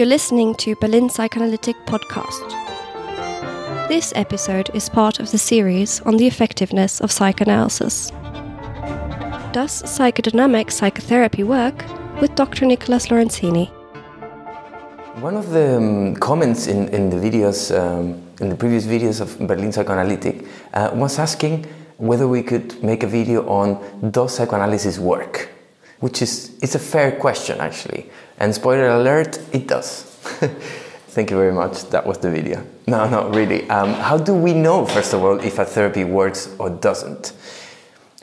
You're listening to Berlin Psychoanalytic Podcast. This episode is part of the series on the effectiveness of psychoanalysis. Does psychodynamic psychotherapy work? With Dr. Nicolás Lorenzini. One of the um, comments in, in the videos, um, in the previous videos of Berlin Psychoanalytic, uh, was asking whether we could make a video on does psychoanalysis work? Which is it's a fair question actually. And spoiler alert, it does. Thank you very much. That was the video. No, no, really. Um, how do we know, first of all, if a therapy works or doesn't?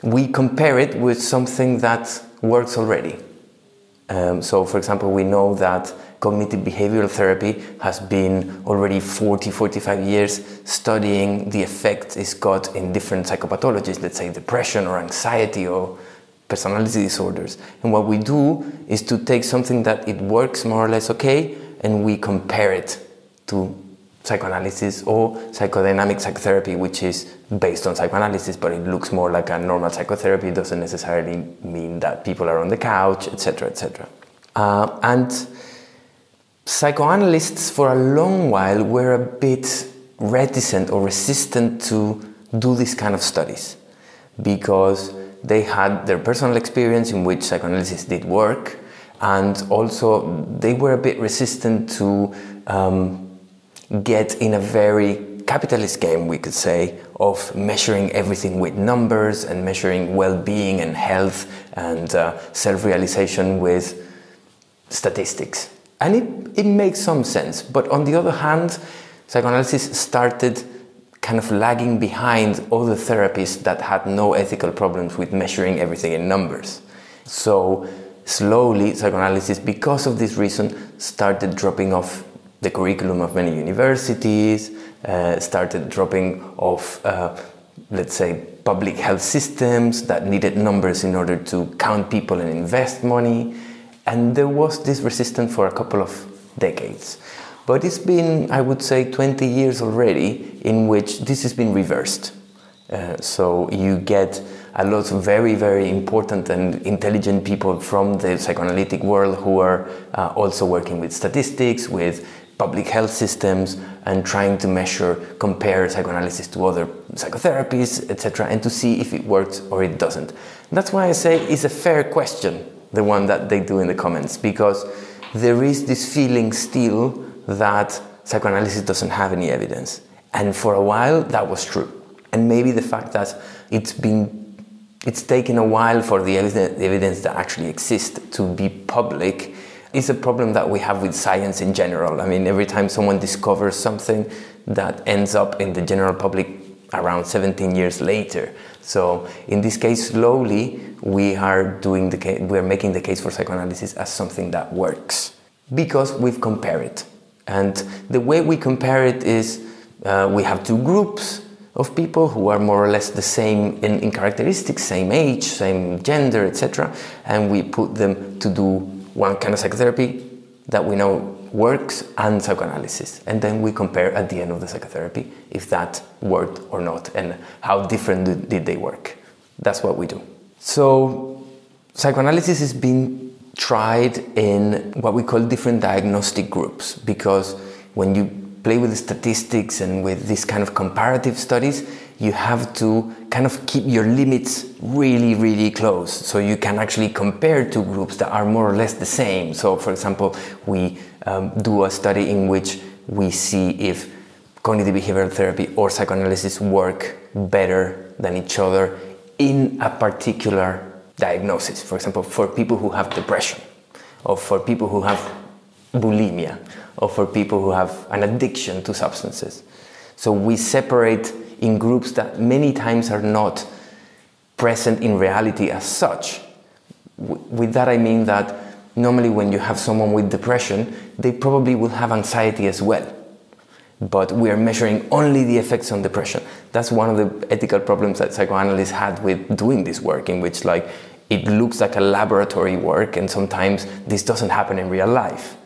We compare it with something that works already. Um, so, for example, we know that cognitive behavioral therapy has been already 40, 45 years studying the effect it's got in different psychopathologies, let's say depression or anxiety or personality disorders. And what we do is to take something that it works more or less okay and we compare it to psychoanalysis or psychodynamic psychotherapy, which is based on psychoanalysis, but it looks more like a normal psychotherapy. It doesn't necessarily mean that people are on the couch, etc., etc. Uh, and psychoanalysts, for a long while, were a bit reticent or resistant to do this kind of studies because they had their personal experience in which psychoanalysis did work, and also they were a bit resistant to um, get in a very capitalist game, we could say, of measuring everything with numbers and measuring well being and health and uh, self realization with statistics. And it, it makes some sense. But on the other hand, psychoanalysis started kind of lagging behind other therapies that had no ethical problems with measuring everything in numbers. So slowly, psychoanalysis, because of this reason, started dropping off the curriculum of many universities, uh, started dropping off, uh, let's say, public health systems that needed numbers in order to count people and invest money. And there was this resistance for a couple of decades. But it's been, I would say, 20 years already in which this has been reversed. Uh, so you get a lot of very, very important and intelligent people from the psychoanalytic world who are uh, also working with statistics, with public health systems, and trying to measure, compare psychoanalysis to other psychotherapies, etc., and to see if it works or it doesn't. That's why I say it's a fair question, the one that they do in the comments, because there is this feeling still that psychoanalysis doesn't have any evidence. And for a while, that was true. And maybe the fact that it's been it's taken a while for the evidence that actually exists to be public is a problem that we have with science in general. I mean, every time someone discovers something that ends up in the general public around 17 years later. So in this case, slowly we are doing the we are making the case for psychoanalysis as something that works because we've compared it. And the way we compare it is uh, we have two groups of people who are more or less the same in, in characteristics, same age, same gender, etc. And we put them to do one kind of psychotherapy that we know works and psychoanalysis. And then we compare at the end of the psychotherapy if that worked or not and how different did they work. That's what we do. So, psychoanalysis has being tried in what we call different diagnostic groups because when you play with the statistics and with this kind of comparative studies, you have to kind of keep your limits really, really close so you can actually compare two groups that are more or less the same. So, for example, we um, do a study in which we see if cognitive behavioral therapy or psychoanalysis work better than each other in a particular diagnosis. For example, for people who have depression, or for people who have bulimia, or for people who have an addiction to substances. So we separate in groups that many times are not present in reality as such. With that, I mean that normally when you have someone with depression, they probably will have anxiety as well but we are measuring only the effects on depression. That's one of the ethical problems that psychoanalysts had with doing this work, in which like it looks like a laboratory work, and sometimes this doesn't happen in real life.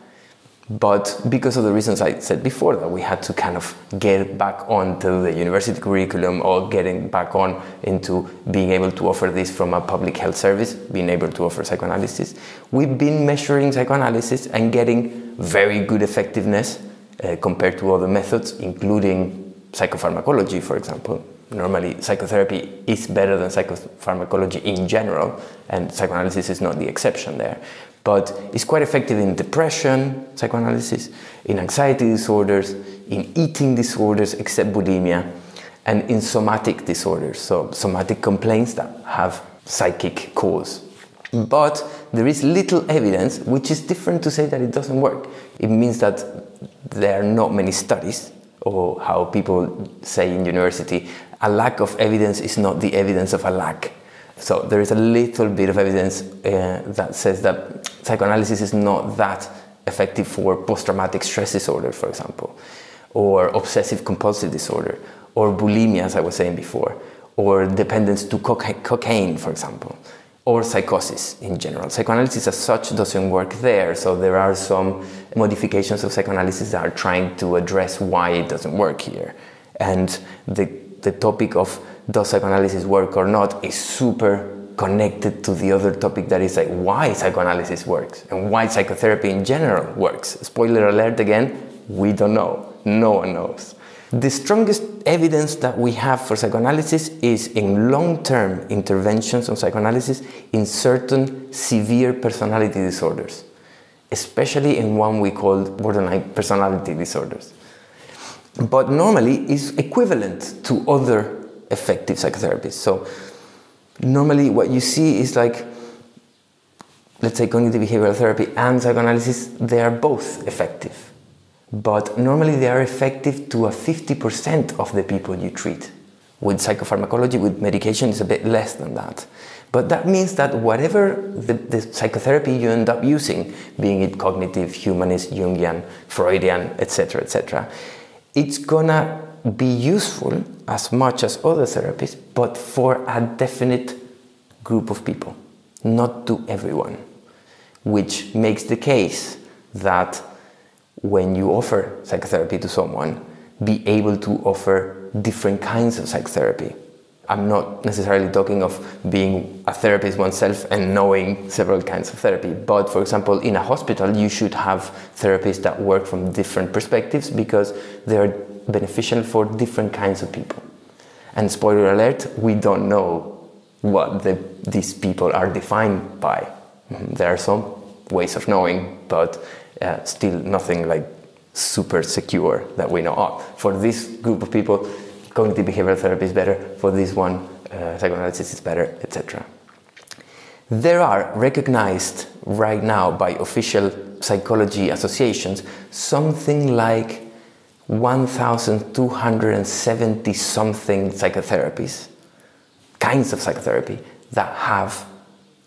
But because of the reasons I said before, that we had to kind of get back onto the university curriculum or getting back on into being able to offer this from a public health service, being able to offer psychoanalysis, we've been measuring psychoanalysis and getting very good effectiveness uh, compared to other methods, including psychopharmacology, for example. Normally, psychotherapy is better than psychopharmacology in general, and psychoanalysis is not the exception there but it's quite effective in depression, psychoanalysis, in anxiety disorders, in eating disorders, except bulimia, and in somatic disorders, so somatic complaints that have psychic cause. But there is little evidence, which is different to say that it doesn't work. It means that there are not many studies, or how people say in university, a lack of evidence is not the evidence of a lack. So there is a little bit of evidence uh, that says that psychoanalysis is not that effective for post-traumatic stress disorder, for example, or obsessive compulsive disorder, or bulimia, as I was saying before, or dependence to coca- cocaine, for example, or psychosis in general. Psychoanalysis as such doesn't work there, so there are some modifications of psychoanalysis that are trying to address why it doesn't work here. And the, the topic of does psychoanalysis work or not is super connected to the other topic that is like why psychoanalysis works and why psychotherapy in general works. Spoiler alert again, we don't know. No one knows. The strongest evidence that we have for psychoanalysis is in long term interventions on psychoanalysis in certain severe personality disorders, especially in one we call borderline personality disorders. But normally is equivalent to other effective psychotherapies. So normally what you see is like let's say cognitive behavioral therapy and psychoanalysis they are both effective. But normally they are effective to a 50% of the people you treat. With psychopharmacology with medication it's a bit less than that. But that means that whatever the, the psychotherapy you end up using being it cognitive humanist jungian freudian etc etc it's gonna be useful as much as other therapies, but for a definite group of people, not to everyone, which makes the case that when you offer psychotherapy to someone, be able to offer different kinds of psychotherapy. I'm not necessarily talking of being a therapist oneself and knowing several kinds of therapy, but for example, in a hospital, you should have therapists that work from different perspectives because they're beneficial for different kinds of people. And spoiler alert, we don't know what the, these people are defined by. Mm-hmm. There are some ways of knowing, but uh, still nothing like super secure that we know. Oh, for this group of people, cognitive behavioral therapy is better. For this one, uh, psychoanalysis is better, etc. There are recognized right now by official psychology associations something like 1,270 something psychotherapies, kinds of psychotherapy that have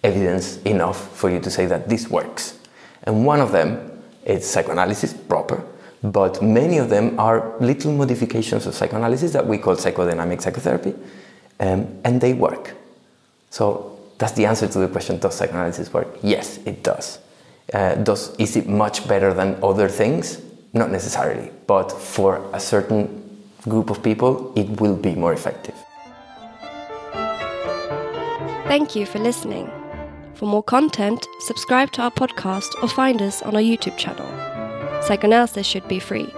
evidence enough for you to say that this works. And one of them is psychoanalysis proper, but many of them are little modifications of psychoanalysis that we call psychodynamic psychotherapy, um, and they work. So that's the answer to the question does psychoanalysis work? Yes, it does. Uh, does is it much better than other things? Not necessarily, but for a certain group of people, it will be more effective. Thank you for listening. For more content, subscribe to our podcast or find us on our YouTube channel. Psychoanalysis should be free.